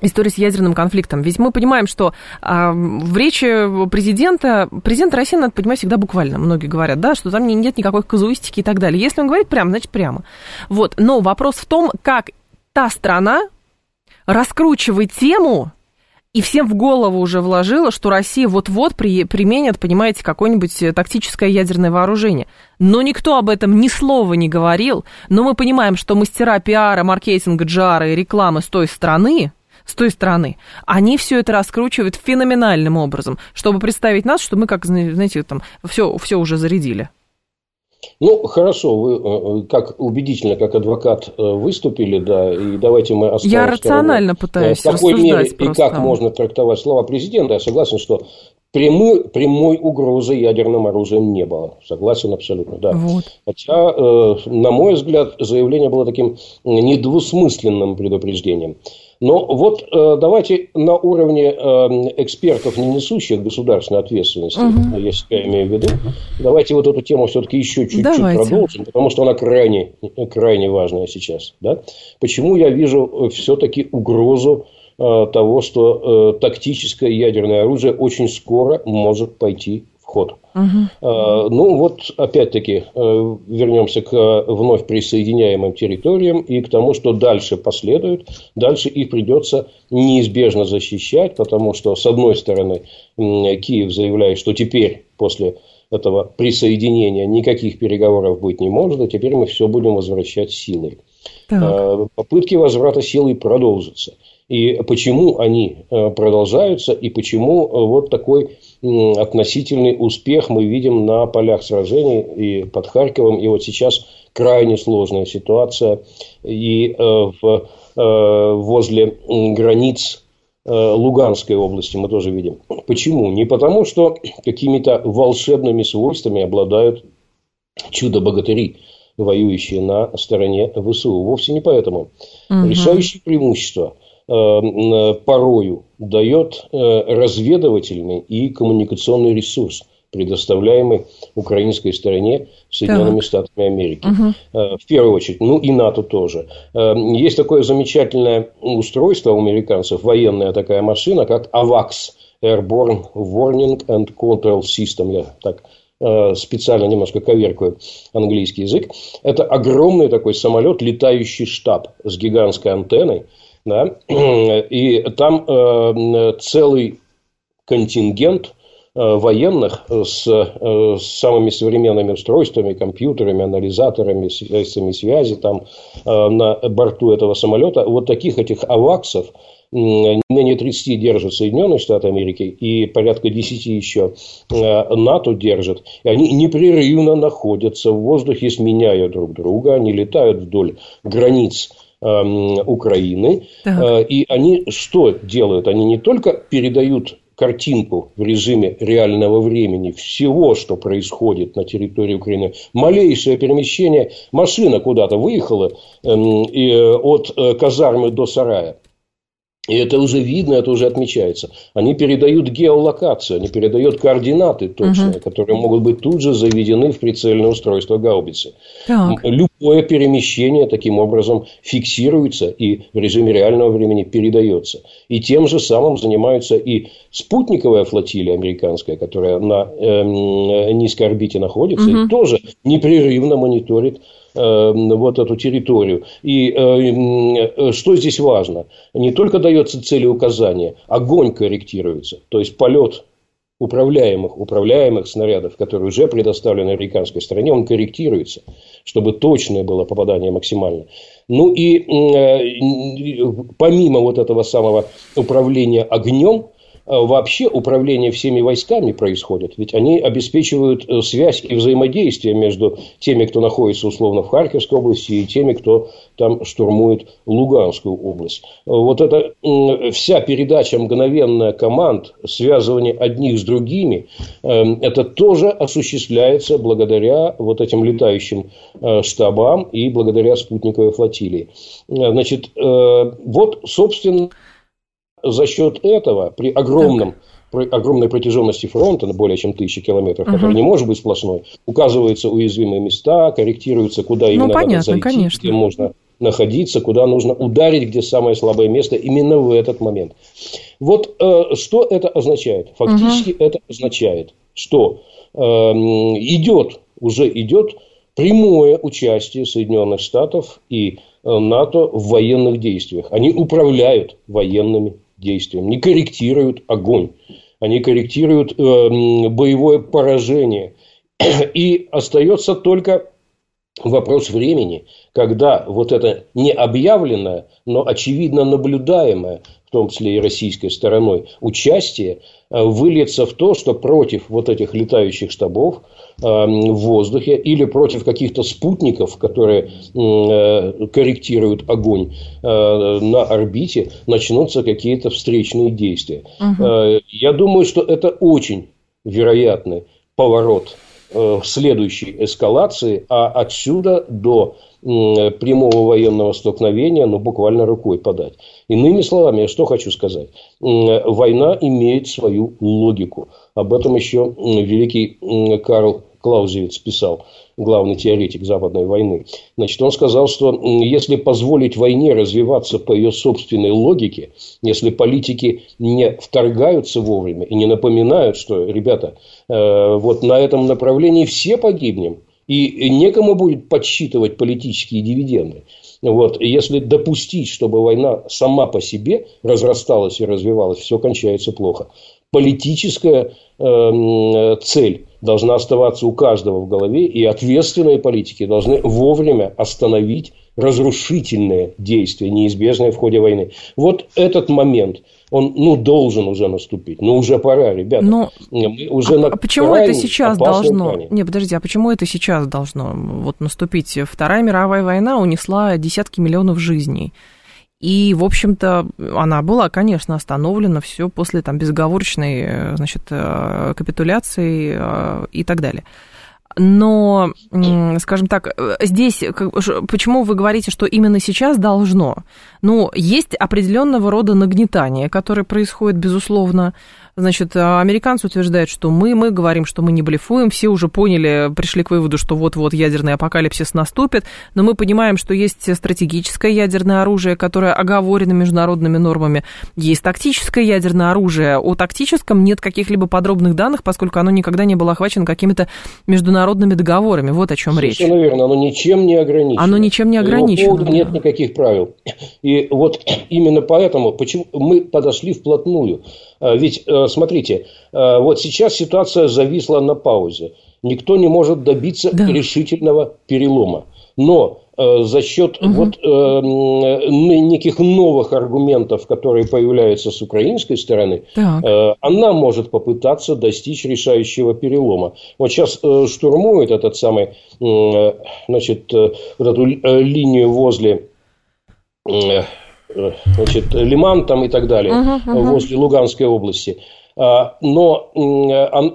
[SPEAKER 1] истории с ядерным конфликтом. Ведь мы понимаем, что а, в речи президента, президент России, надо понимать, всегда буквально, многие говорят, да, что там нет никакой казуистики и так далее. Если он говорит прямо, значит прямо. Вот. Но вопрос в том, как та страна раскручивает тему, и всем в голову уже вложила, что Россия вот-вот при, применит, понимаете, какое-нибудь э, тактическое ядерное вооружение. Но никто об этом ни слова не говорил. Но мы понимаем, что мастера пиара, маркетинга, джара и рекламы с той стороны, с той стороны, они все это раскручивают феноменальным образом, чтобы представить нас, что мы, как, знаете, там, все, все уже зарядили.
[SPEAKER 2] Ну, хорошо, вы э, э, как убедительно, как адвокат э, выступили, да, и давайте мы
[SPEAKER 1] оставим... Я рационально сторону, пытаюсь В какой мере
[SPEAKER 2] просто. и как можно трактовать слова президента, я согласен, что прямой, прямой угрозы ядерным оружием не было. Согласен абсолютно, да. Вот. Хотя, на мой взгляд, заявление было таким недвусмысленным предупреждением. Но вот э, давайте на уровне э, экспертов, не несущих государственной ответственности, угу. я себя имею в виду, давайте вот эту тему все-таки еще чуть-чуть продолжим, потому что она крайне, крайне важная сейчас. Да? Почему я вижу все-таки угрозу э, того, что э, тактическое ядерное оружие очень скоро может пойти ход. Угу. Ну, вот опять-таки э, вернемся к вновь присоединяемым территориям и к тому, что дальше последует. Дальше их придется неизбежно защищать, потому что, с одной стороны, Киев заявляет, что теперь, после этого присоединения, никаких переговоров быть не может, а теперь мы все будем возвращать силой. Так. Э, попытки возврата силой продолжатся. И почему они продолжаются, и почему вот такой относительный успех мы видим на полях сражений и под Харьковом. И вот сейчас крайне сложная ситуация и э, в, э, возле границ э, Луганской области мы тоже видим. Почему? Не потому, что какими-то волшебными свойствами обладают чудо-богатыри, воюющие на стороне ВСУ. Вовсе не поэтому. Угу. Решающее преимущество – порою дает э, разведывательный и коммуникационный ресурс, предоставляемый украинской стороне Соединенными так. Штатами Америки. Угу. В первую очередь, ну и НАТО тоже. Есть такое замечательное устройство у американцев, военная такая машина, как AVAX, Airborne Warning and Control System, я так специально немножко коверкаю английский язык. Это огромный такой самолет, летающий штаб с гигантской антенной, да, и там э, целый контингент военных с, с самыми современными устройствами, компьютерами, анализаторами, средствами связи там на борту этого самолета. Вот таких этих аваксов не менее 30 держат Соединенные Штаты Америки и порядка 10 еще НАТО держат. И они непрерывно находятся в воздухе, сменяя друг друга. Они летают вдоль границ Украины. Так. Э, и они что делают? Они не только передают картинку в режиме реального времени всего, что происходит на территории Украины. Малейшее перемещение, машина куда-то выехала эм, э, от э, казармы до сарая. И это уже видно, это уже отмечается. Они передают геолокацию, они передают координаты точные, угу. которые могут быть тут же заведены в прицельное устройство гаубицы. Так. Любое перемещение таким образом фиксируется и в режиме реального времени передается. И тем же самым занимаются и спутниковая флотилия американская, которая на э, низкой орбите находится, угу. и тоже непрерывно мониторит вот эту территорию. И э, что здесь важно? Не только дается целеуказание, огонь корректируется. То есть полет управляемых, управляемых снарядов, которые уже предоставлены американской стороне, он корректируется, чтобы точное было попадание максимально. Ну и э, помимо вот этого самого управления огнем, Э, вообще управление всеми войсками происходит. Ведь они обеспечивают э, связь и взаимодействие между теми, кто находится условно в Харьковской области, и теми, кто там штурмует Луганскую область. Э, вот эта вся передача мгновенная команд, связывание одних с другими, это тоже осуществляется благодаря вот этим летающим штабам и благодаря спутниковой флотилии. Значит, вот, собственно, за счет этого при огромном при огромной протяженности фронта, на более чем тысячи километров, uh-huh. который не может быть сплошной, указываются уязвимые места, корректируется, куда именно ну, понятно, надо зайти, конечно. где можно находиться, куда нужно ударить, где самое слабое место именно в этот момент. Вот э, что это означает? Фактически uh-huh. это означает, что э, идет, уже идет прямое участие Соединенных Штатов и э, НАТО в военных действиях. Они управляют военными действиям, не корректируют огонь, они корректируют э, боевое поражение. И остается только вопрос времени, когда вот это необъявленное, но очевидно наблюдаемое, в том числе и российской стороной, участие э, выльется в то, что против вот этих летающих штабов э, в воздухе или против каких-то спутников, которые э, корректируют огонь на орбите, начнутся какие-то встречные действия. Угу. Я думаю, что это очень вероятный поворот следующей эскалации, а отсюда до прямого военного столкновения, ну, буквально рукой подать. Иными словами, я что хочу сказать. Война имеет свою логику. Об этом еще великий Карл Клаузевиц писал, главный теоретик Западной войны. Значит, он сказал, что если позволить войне развиваться по ее собственной логике, если политики не вторгаются вовремя и не напоминают, что, ребята, э, вот на этом направлении все погибнем, и некому будет подсчитывать политические дивиденды. Вот. Если допустить, чтобы война сама по себе разрасталась и развивалась, все кончается плохо. Политическая э, цель должна оставаться у каждого в голове, и ответственные политики должны вовремя остановить разрушительные действия, неизбежные в ходе войны. Вот этот момент – он ну, должен уже наступить. Ну, уже пора, ребята. Но...
[SPEAKER 1] Мы уже а, на а почему это сейчас должно? Не, подожди, а почему это сейчас должно вот наступить? Вторая мировая война унесла десятки миллионов жизней. И, в общем-то, она была, конечно, остановлена все после там, безоговорочной э, значит, э, капитуляции э, и так далее. Но, скажем так, здесь почему вы говорите, что именно сейчас должно? Ну, есть определенного рода нагнетание, которое происходит, безусловно. Значит, американцы утверждают, что мы, мы говорим, что мы не блефуем, все уже поняли, пришли к выводу, что вот-вот ядерный апокалипсис наступит, но мы понимаем, что есть стратегическое ядерное оружие, которое оговорено международными нормами, есть тактическое ядерное оружие. О тактическом нет каких-либо подробных данных, поскольку оно никогда не было охвачено какими-то международными договорами. Вот о чем речь.
[SPEAKER 2] Совершенно верно, оно ничем не ограничено.
[SPEAKER 1] Оно ничем не ограничено.
[SPEAKER 2] По нет никаких правил. И вот именно поэтому почему мы подошли вплотную. А ведь э, смотрите, вот сейчас ситуация зависла на паузе. Никто не может добиться да. решительного перелома. Но Э, за счет угу. вот, э, неких новых аргументов, которые появляются с украинской стороны, э, она может попытаться достичь решающего перелома. Вот сейчас э, штурмует этот самый, э, значит, э, вот эту э, линию возле э, значит, Лиман там и так далее, угу, угу. возле Луганской области. А, но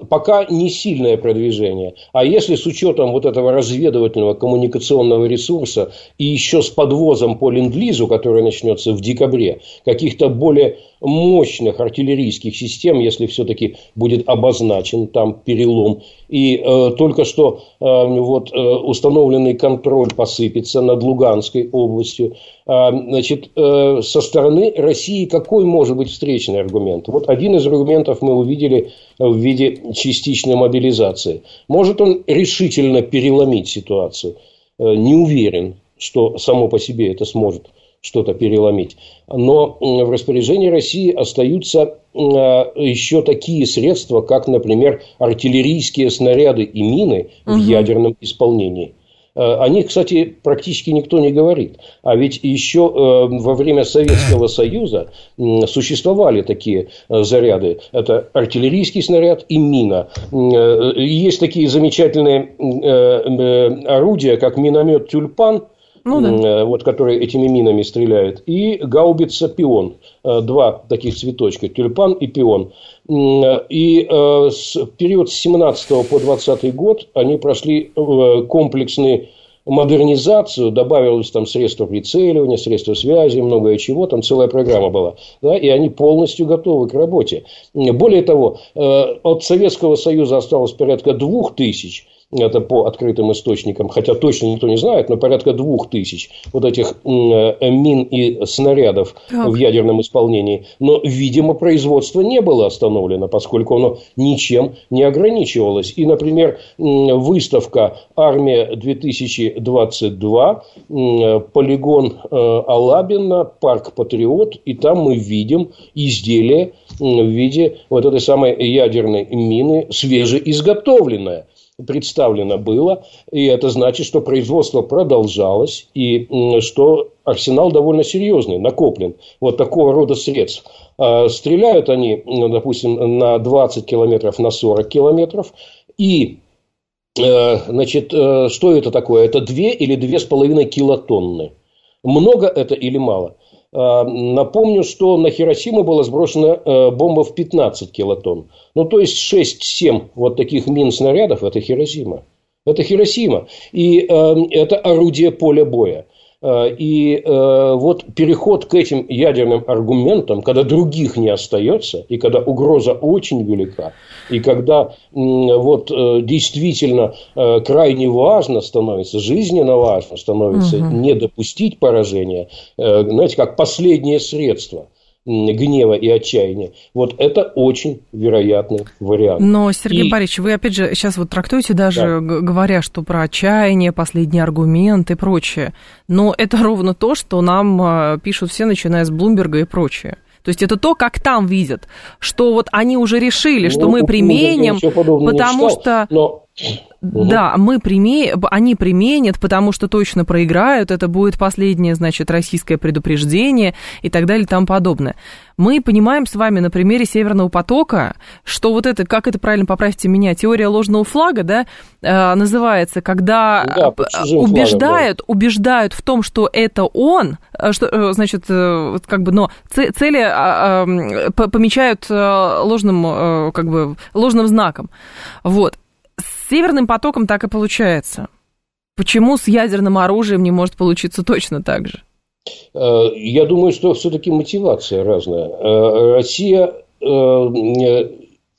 [SPEAKER 2] пока не сильное продвижение. А если с учетом вот этого разведывательного коммуникационного ресурса и еще с подвозом по ленд-лизу, который начнется в декабре, каких-то более мощных артиллерийских систем, если все-таки будет обозначен там перелом. И э, только что э, вот, э, установленный контроль посыпется над Луганской областью. Э, значит, э, со стороны России какой может быть встречный аргумент? Вот один из аргументов мы увидели в виде частичной мобилизации. Может он решительно переломить ситуацию? Э, не уверен, что само по себе это сможет что-то переломить. Но в распоряжении России остаются э, еще такие средства, как, например, артиллерийские снаряды и мины угу. в ядерном исполнении. Э, о них, кстати, практически никто не говорит. А ведь еще э, во время Советского Союза существовали такие заряды. Это артиллерийский снаряд и мина. Есть такие замечательные орудия, как миномет «Тюльпан», ну, да. Э, вот, которые этими минами стреляют, и гаубица «Пион». Э, два таких цветочка, тюльпан и пион. И э, с период с 17 по 20 год они прошли комплексный модернизацию, добавилось там средства прицеливания, средства связи, многое чего, там целая программа была, да, и они полностью готовы к работе. Более того, от Советского Союза осталось порядка двух тысяч это по открытым источникам, хотя точно никто не знает, но порядка двух тысяч вот этих э, мин и снарядов так. в ядерном исполнении. Но, видимо, производство не было остановлено, поскольку оно ничем не ограничивалось. И, например, выставка «Армия-2022», полигон э, Алабина, парк «Патриот», и там мы видим изделие в виде вот этой самой ядерной мины, свежеизготовленное представлено было, и это значит, что производство продолжалось, и что арсенал довольно серьезный, накоплен вот такого рода средств. А, стреляют они, допустим, на 20 километров, на 40 километров, и э, Значит, э, что это такое? Это 2 или 2,5 килотонны. Много это или мало? А, напомню, что на Хиросиму была сброшена э, бомба в 15 килотонн. Ну, то есть 6-7 вот таких мин-снарядов – это Хиросима. Это Хиросима. И э, это орудие поля боя. Э, и э, вот переход к этим ядерным аргументам, когда других не остается, и когда угроза очень велика, и когда вот э, действительно крайне важно становится, жизненно важно становится угу. не допустить поражения, знаете, как последнее средство – гнева и отчаяния. Вот это очень вероятный вариант.
[SPEAKER 1] Но, Сергей и... Борисович, вы опять же сейчас вот трактуете даже, да. говоря, что про отчаяние, последний аргумент и прочее. Но это ровно то, что нам а, пишут все, начиная с Блумберга и прочее. То есть это то, как там видят, что вот они уже решили, что ну, мы применим, потому что... Но да, мы приме... они применят, потому что точно проиграют, это будет последнее, значит, российское предупреждение и так далее и тому подобное. Мы понимаем с вами на примере Северного потока, что вот это, как это правильно поправьте меня, теория ложного флага, да, э, называется, когда да, убеждают, флагом, да. убеждают в том, что это он, э, что, э, значит, как бы, но цели а, а, помечают ложным, как бы, ложным знаком. Вот. Северным потоком так и получается. Почему с ядерным оружием не может получиться точно так же?
[SPEAKER 2] Э, я думаю, что все-таки мотивация разная. Э, Россия э,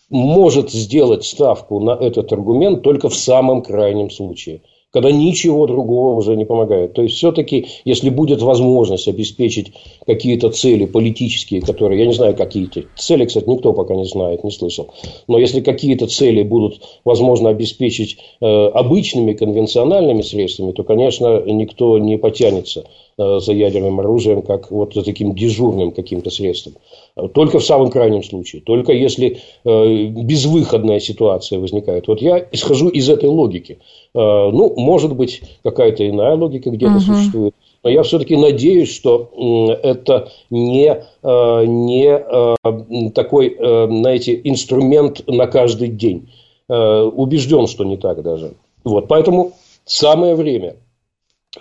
[SPEAKER 2] может сделать ставку на этот аргумент только в самом крайнем случае – когда ничего другого уже не помогает. То есть, все-таки, если будет возможность обеспечить какие-то цели политические, которые, я не знаю, какие-то цели, кстати, никто пока не знает, не слышал, но если какие-то цели будут возможно обеспечить э, обычными конвенциональными средствами, то, конечно, никто не потянется э, за ядерным оружием, как вот за таким дежурным каким-то средством. Только в самом крайнем случае. Только если э, безвыходная ситуация возникает. Вот я исхожу из этой логики. Э, ну, может быть, какая-то иная логика где-то угу. существует. Но я все-таки надеюсь, что это не, э, не э, такой, э, знаете, инструмент на каждый день. Убежден, что не так даже. Вот, поэтому самое время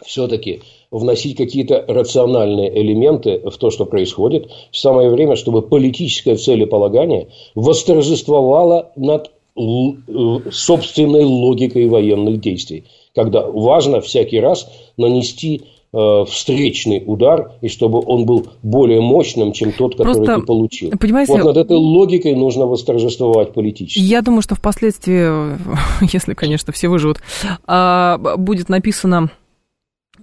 [SPEAKER 2] все-таки вносить какие-то рациональные элементы в то, что происходит. Самое время, чтобы политическое целеполагание восторжествовало над собственной логикой военных действий. Когда важно всякий раз нанести Э, встречный удар, и чтобы он был более мощным, чем тот, который Просто, ты получил. Понимаете, вот над этой логикой нужно восторжествовать политически.
[SPEAKER 1] Я думаю, что впоследствии, если, конечно, все выживут, а, будет написано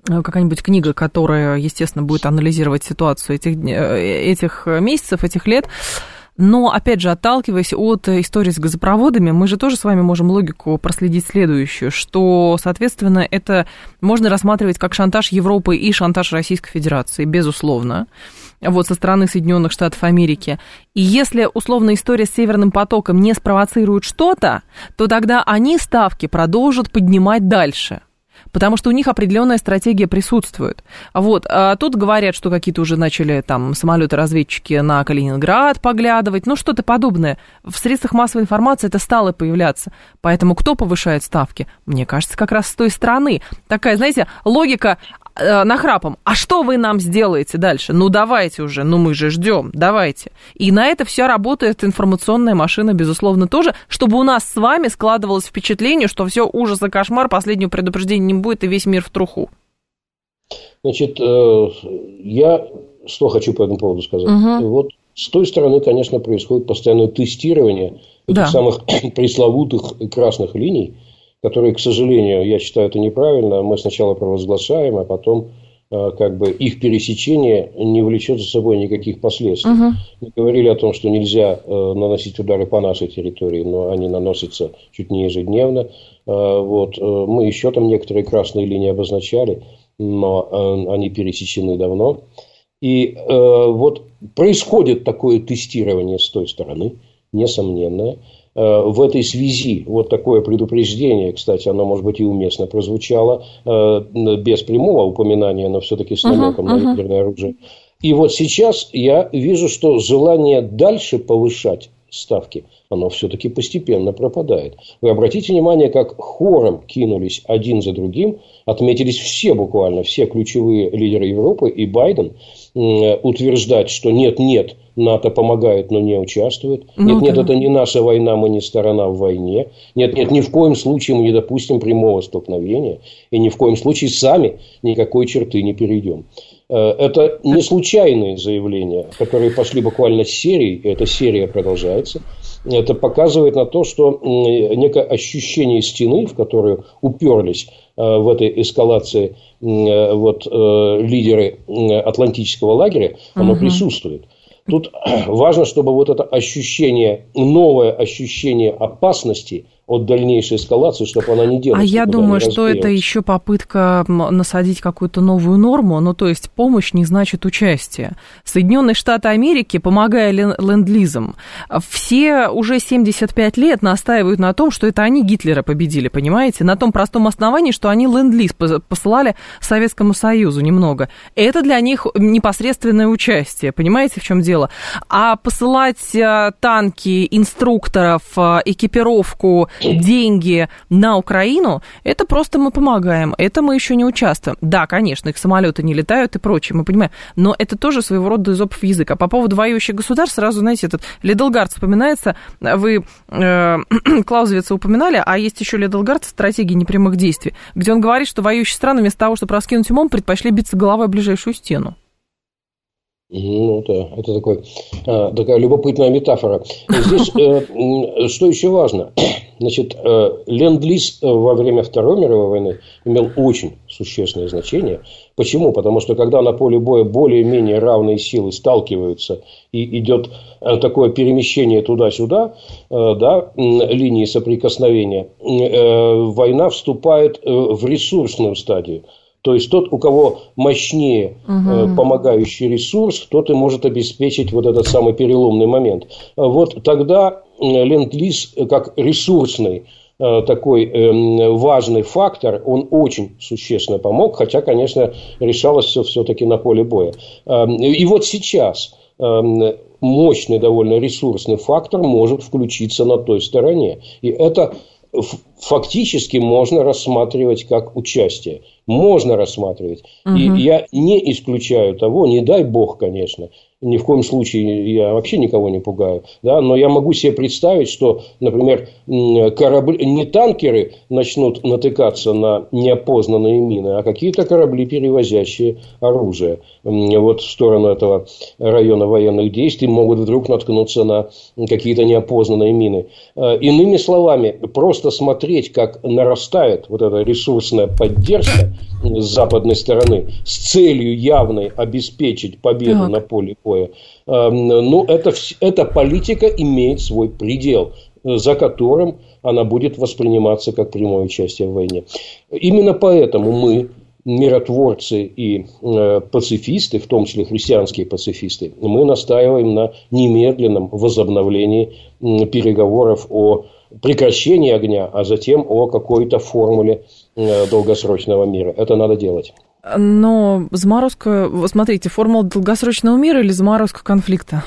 [SPEAKER 1] какая-нибудь книга, которая, естественно, будет анализировать ситуацию этих, э, этих месяцев, этих лет, но, опять же, отталкиваясь от истории с газопроводами, мы же тоже с вами можем логику проследить следующую, что, соответственно, это можно рассматривать как шантаж Европы и шантаж Российской Федерации, безусловно вот со стороны Соединенных Штатов Америки. И если условно история с Северным потоком не спровоцирует что-то, то тогда они ставки продолжат поднимать дальше потому что у них определенная стратегия присутствует. Вот, а тут говорят, что какие-то уже начали там самолеты-разведчики на Калининград поглядывать, ну что-то подобное. В средствах массовой информации это стало появляться. Поэтому кто повышает ставки? Мне кажется, как раз с той стороны. Такая, знаете, логика нахрапом. А что вы нам сделаете дальше? Ну давайте уже, ну мы же ждем, давайте. И на это все работает информационная машина, безусловно, тоже, чтобы у нас с вами складывалось впечатление, что все ужас и кошмар, последнего предупреждения не будет и весь мир в труху.
[SPEAKER 2] Значит, э, я что хочу по этому поводу сказать. Угу. Вот с той стороны, конечно, происходит постоянное тестирование этих да. самых пресловутых красных линий, которые, к сожалению, я считаю это неправильно. Мы сначала провозглашаем, а потом э, как бы их пересечение не влечет за собой никаких последствий. Угу. Мы говорили о том, что нельзя э, наносить удары по нашей территории, но они наносятся чуть не ежедневно. Э, вот. Мы еще там некоторые красные линии обозначали, но они пересечены давно. И вот происходит такое тестирование с той стороны, несомненное. Э, в этой связи вот такое предупреждение, кстати, оно, может быть, и уместно прозвучало, э, без прямого упоминания, но все-таки с намеком uh-huh, uh-huh. на ядерное оружие. И вот сейчас я вижу, что желание дальше повышать ставки, оно все-таки постепенно пропадает. Вы обратите внимание, как хором кинулись один за другим, отметились все буквально, все ключевые лидеры Европы и Байден, утверждать, что нет-нет, НАТО помогает, но не участвует. Ну, нет, нет, это не наша война, мы не сторона в войне. Нет, нет, ни в коем случае мы не допустим прямого столкновения. И ни в коем случае сами никакой черты не перейдем. Э, это не случайные заявления, которые пошли буквально с серии, и эта серия продолжается. Это показывает на то, что некое ощущение стены, в которую уперлись э, в этой эскалации э, вот, лидеры Атлантического лагеря, оно угу. присутствует. Тут важно, чтобы вот это ощущение, новое ощущение опасности – от дальнейшей эскалации, чтобы она не делалась.
[SPEAKER 1] А я думаю, что это еще попытка насадить какую-то новую норму, ну то есть помощь не значит участие. Соединенные Штаты Америки, помогая ленд-лизам, все уже 75 лет настаивают на том, что это они Гитлера победили, понимаете? На том простом основании, что они ленд-лиз посылали Советскому Союзу немного. Это для них непосредственное участие, понимаете, в чем дело? А посылать э, танки, инструкторов, э, экипировку деньги на Украину, это просто мы помогаем, это мы еще не участвуем. Да, конечно, их самолеты не летают и прочее, мы понимаем, но это тоже своего рода изопов языка. По поводу воюющих государств, сразу, знаете, этот Леделгард вспоминается, вы э, Клаузевица упоминали, а есть еще Леделгард стратегии непрямых действий, где он говорит, что воюющие страны вместо того, чтобы раскинуть умом, предпочли биться головой в ближайшую стену.
[SPEAKER 2] Ну, это, это такой, а, такая любопытная метафора. Здесь э, что еще важно? Значит, э, ленд-лиз во время Второй мировой войны имел очень существенное значение. Почему? Потому что когда на поле боя более-менее равные силы сталкиваются и идет э, такое перемещение туда-сюда, э, да, линии соприкосновения, э, война вступает э, в ресурсную стадию. То есть тот, у кого мощнее угу. помогающий ресурс, тот и может обеспечить вот этот самый переломный момент. Вот тогда ленд-лиз как ресурсный Э, такой эм, важный фактор, он очень существенно помог, хотя, конечно, решалось все все-таки на поле боя. Эм, и вот сейчас эм, мощный довольно ресурсный фактор может включиться на той стороне. И это фактически можно рассматривать как участие. Можно рассматривать. Угу. И я не исключаю того, не дай бог, конечно, ни в коем случае я вообще никого не пугаю, да, но я могу себе представить, что, например, корабли, не танкеры начнут натыкаться на неопознанные мины, а какие-то корабли, перевозящие оружие. Вот в сторону этого района военных действий могут вдруг наткнуться на какие-то неопознанные мины. Э, иными словами, просто смотреть, как нарастает вот эта ресурсная поддержка с западной стороны с целью явной обеспечить победу так. на поле боя, эм, ну, это, эта политика имеет свой предел, за которым она будет восприниматься как прямое участие в войне. Именно поэтому мы, миротворцы и э, пацифисты, в том числе христианские пацифисты, мы настаиваем на немедленном возобновлении переговоров о прекращении огня, а затем о какой-то формуле э, долгосрочного мира. Это надо делать.
[SPEAKER 1] Но заморозка, смотрите, формула долгосрочного мира или заморозка конфликта?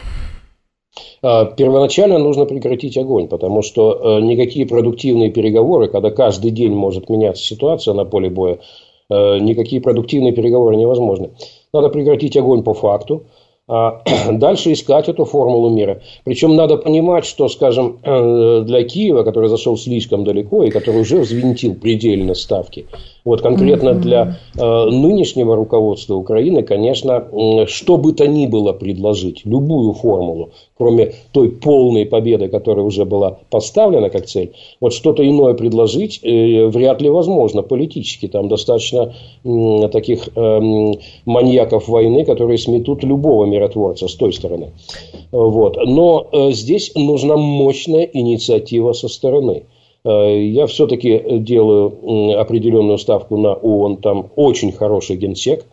[SPEAKER 2] А, первоначально нужно прекратить огонь, потому что э, никакие продуктивные переговоры, когда каждый день может меняться ситуация на поле боя, э, никакие продуктивные переговоры невозможны. Надо прекратить огонь по факту, а дальше искать эту формулу мира. Причем надо понимать, что, скажем, э, для Киева, который зашел слишком далеко и который уже взвинтил предельно ставки, вот конкретно для э, нынешнего руководства Украины, конечно, что бы то ни было предложить, любую формулу, кроме той полной победы, которая уже была поставлена как цель, вот что-то иное предложить э, вряд ли возможно политически. Там достаточно э, таких э, маньяков войны, которые сметут любого миротворца с той стороны. Вот. Но э, здесь нужна мощная инициатива со стороны. Э, я все-таки делаю определенную ставку на ООН. Там очень хороший генсек,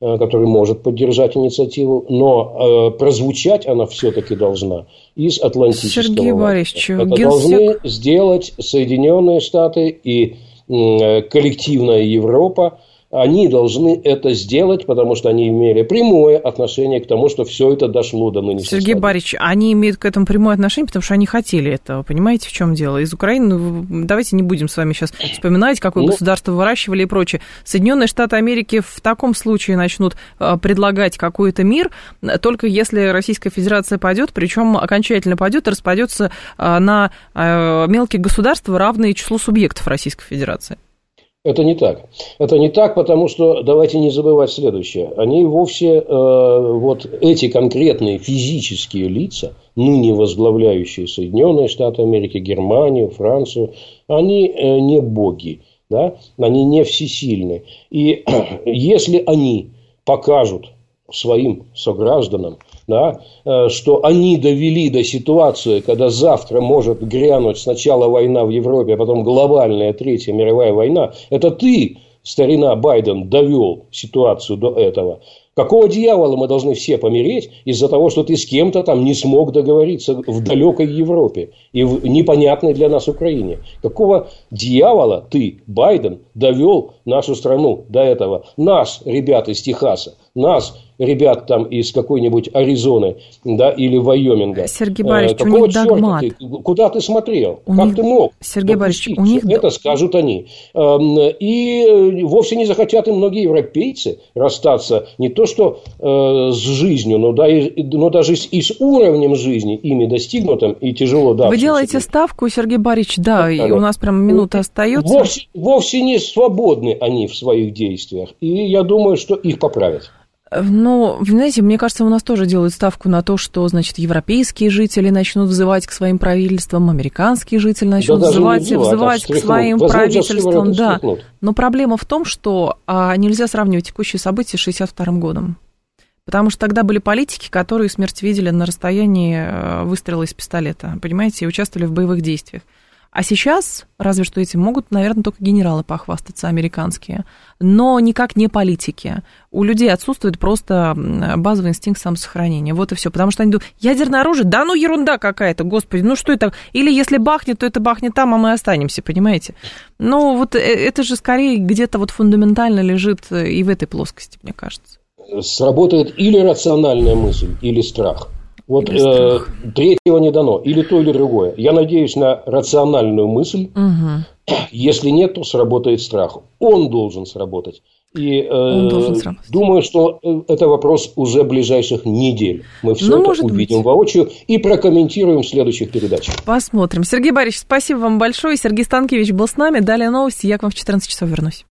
[SPEAKER 2] э, который может поддержать инициативу, но э, прозвучать она все-таки должна из Атлантического.
[SPEAKER 1] Сергей Борисович,
[SPEAKER 2] Это генсек... должны сделать Соединенные Штаты и коллективная Европа они должны это сделать, потому что они имели прямое отношение к тому, что все это дошло до нынешнего.
[SPEAKER 1] Сергей. Борисович, они имеют к этому прямое отношение, потому что они хотели этого. Понимаете, в чем дело? Из Украины, ну, давайте не будем с вами сейчас вспоминать, какое ну, государство выращивали и прочее. Соединенные Штаты Америки в таком случае начнут э, предлагать какой-то мир, только если Российская Федерация пойдет, причем окончательно пойдет и распадется э, на э, мелкие государства, равные числу субъектов Российской Федерации.
[SPEAKER 2] Это не так. Это не так, потому что давайте не забывать следующее. Они вовсе, э, вот эти конкретные физические лица, ныне возглавляющие Соединенные Штаты Америки, Германию, Францию, они э, не боги, да? они не всесильны. И если они покажут своим согражданам, да, э, что они довели до ситуации, когда завтра может грянуть сначала война в Европе, а потом глобальная Третья мировая война, это ты, старина Байден, довел ситуацию до этого. Какого дьявола мы должны все помереть из-за того, что ты с кем-то там не смог договориться в далекой Европе и в непонятной для нас Украине? Какого дьявола ты, Байден, довел нашу страну до этого? Нас, ребят из Техаса, нас, ребят там из какой-нибудь Аризоны, да, или Вайоминга.
[SPEAKER 1] Сергей Борисович, Какого у них догмат.
[SPEAKER 2] Ты, куда ты смотрел? У как них... ты мог?
[SPEAKER 1] Сергей Борисович, у них...
[SPEAKER 2] Это скажут они. Эм, и э, вовсе не захотят и многие европейцы расстаться не то что э, с жизнью, но, да, и, но даже и с уровнем жизни ими достигнутым и тяжело да.
[SPEAKER 1] Вы делаете ставку, Сергей Борисович, да, и у нас прям минута остается.
[SPEAKER 2] Вовсе, вовсе не свободны они в своих действиях. И я думаю, что их поправят.
[SPEAKER 1] Ну, знаете, мне кажется, у нас тоже делают ставку на то, что, значит, европейские жители начнут взывать к своим правительствам, американские жители начнут да взывать, взывать, взывать к своим правительствам. Да. Но проблема в том, что а, нельзя сравнивать текущие события с 1962 годом. Потому что тогда были политики, которые смерть видели на расстоянии э, выстрела из пистолета, понимаете, и участвовали в боевых действиях. А сейчас, разве что этим могут, наверное, только генералы похвастаться американские, но никак не политики. У людей отсутствует просто базовый инстинкт самосохранения. Вот и все. Потому что они думают, ядерное оружие, да ну ерунда какая-то, господи, ну что это? Или если бахнет, то это бахнет там, а мы останемся, понимаете? Но вот э, это же скорее где-то вот фундаментально лежит э, и в этой плоскости, мне кажется.
[SPEAKER 2] Сработает или рациональная мысль, или страх. Вот э, третьего не дано. Или то, или другое. Я надеюсь на рациональную мысль. Угу. Если нет, то сработает страх. Он должен сработать. И э, думаю, что э, это вопрос уже ближайших недель. Мы все ну, это увидим быть. воочию и прокомментируем в следующих передачах.
[SPEAKER 1] Посмотрим. Сергей Борисович, спасибо вам большое. Сергей Станкевич был с нами. Далее новости. Я к вам в 14 часов вернусь.